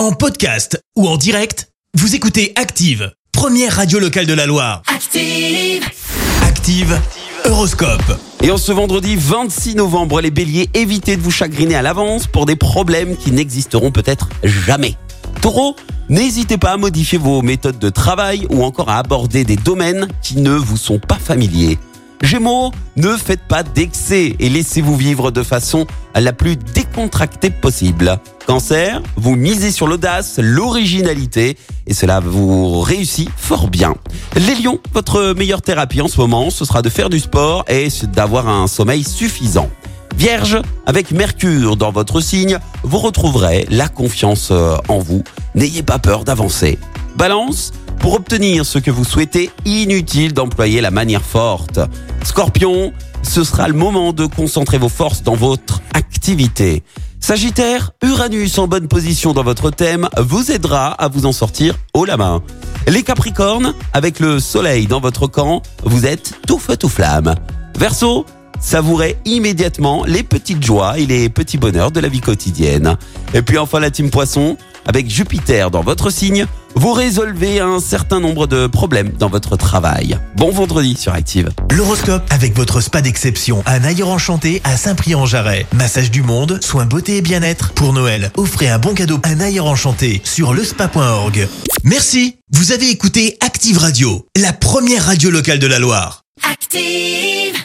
En podcast ou en direct, vous écoutez Active, première radio locale de la Loire. Active. Active, Horoscope. Et en ce vendredi 26 novembre, les béliers, évitez de vous chagriner à l'avance pour des problèmes qui n'existeront peut-être jamais. Taureau, n'hésitez pas à modifier vos méthodes de travail ou encore à aborder des domaines qui ne vous sont pas familiers. Gémeaux, ne faites pas d'excès et laissez-vous vivre de façon la plus décontractée possible. Cancer, vous misez sur l'audace, l'originalité et cela vous réussit fort bien. Les lions, votre meilleure thérapie en ce moment, ce sera de faire du sport et d'avoir un sommeil suffisant. Vierge, avec Mercure dans votre signe, vous retrouverez la confiance euh, en vous. N'ayez pas peur d'avancer. Balance, pour obtenir ce que vous souhaitez, inutile d'employer la manière forte. Scorpion, ce sera le moment de concentrer vos forces dans votre activité. Sagittaire, Uranus en bonne position dans votre thème vous aidera à vous en sortir haut la main. Les Capricornes, avec le soleil dans votre camp, vous êtes tout feu tout flamme. Verseau, savourez immédiatement les petites joies et les petits bonheurs de la vie quotidienne. Et puis enfin la team Poisson, avec Jupiter dans votre signe, vous résolvez un certain nombre de problèmes dans votre travail. Bon vendredi sur Active. L'horoscope avec votre spa d'exception, un ailleurs enchanté à Saint-Prix-en-Jarret. Massage du monde, soins beauté et bien-être. Pour Noël, offrez un bon cadeau, un ailleurs enchanté sur lespa.org. Merci, vous avez écouté Active Radio, la première radio locale de la Loire. Active.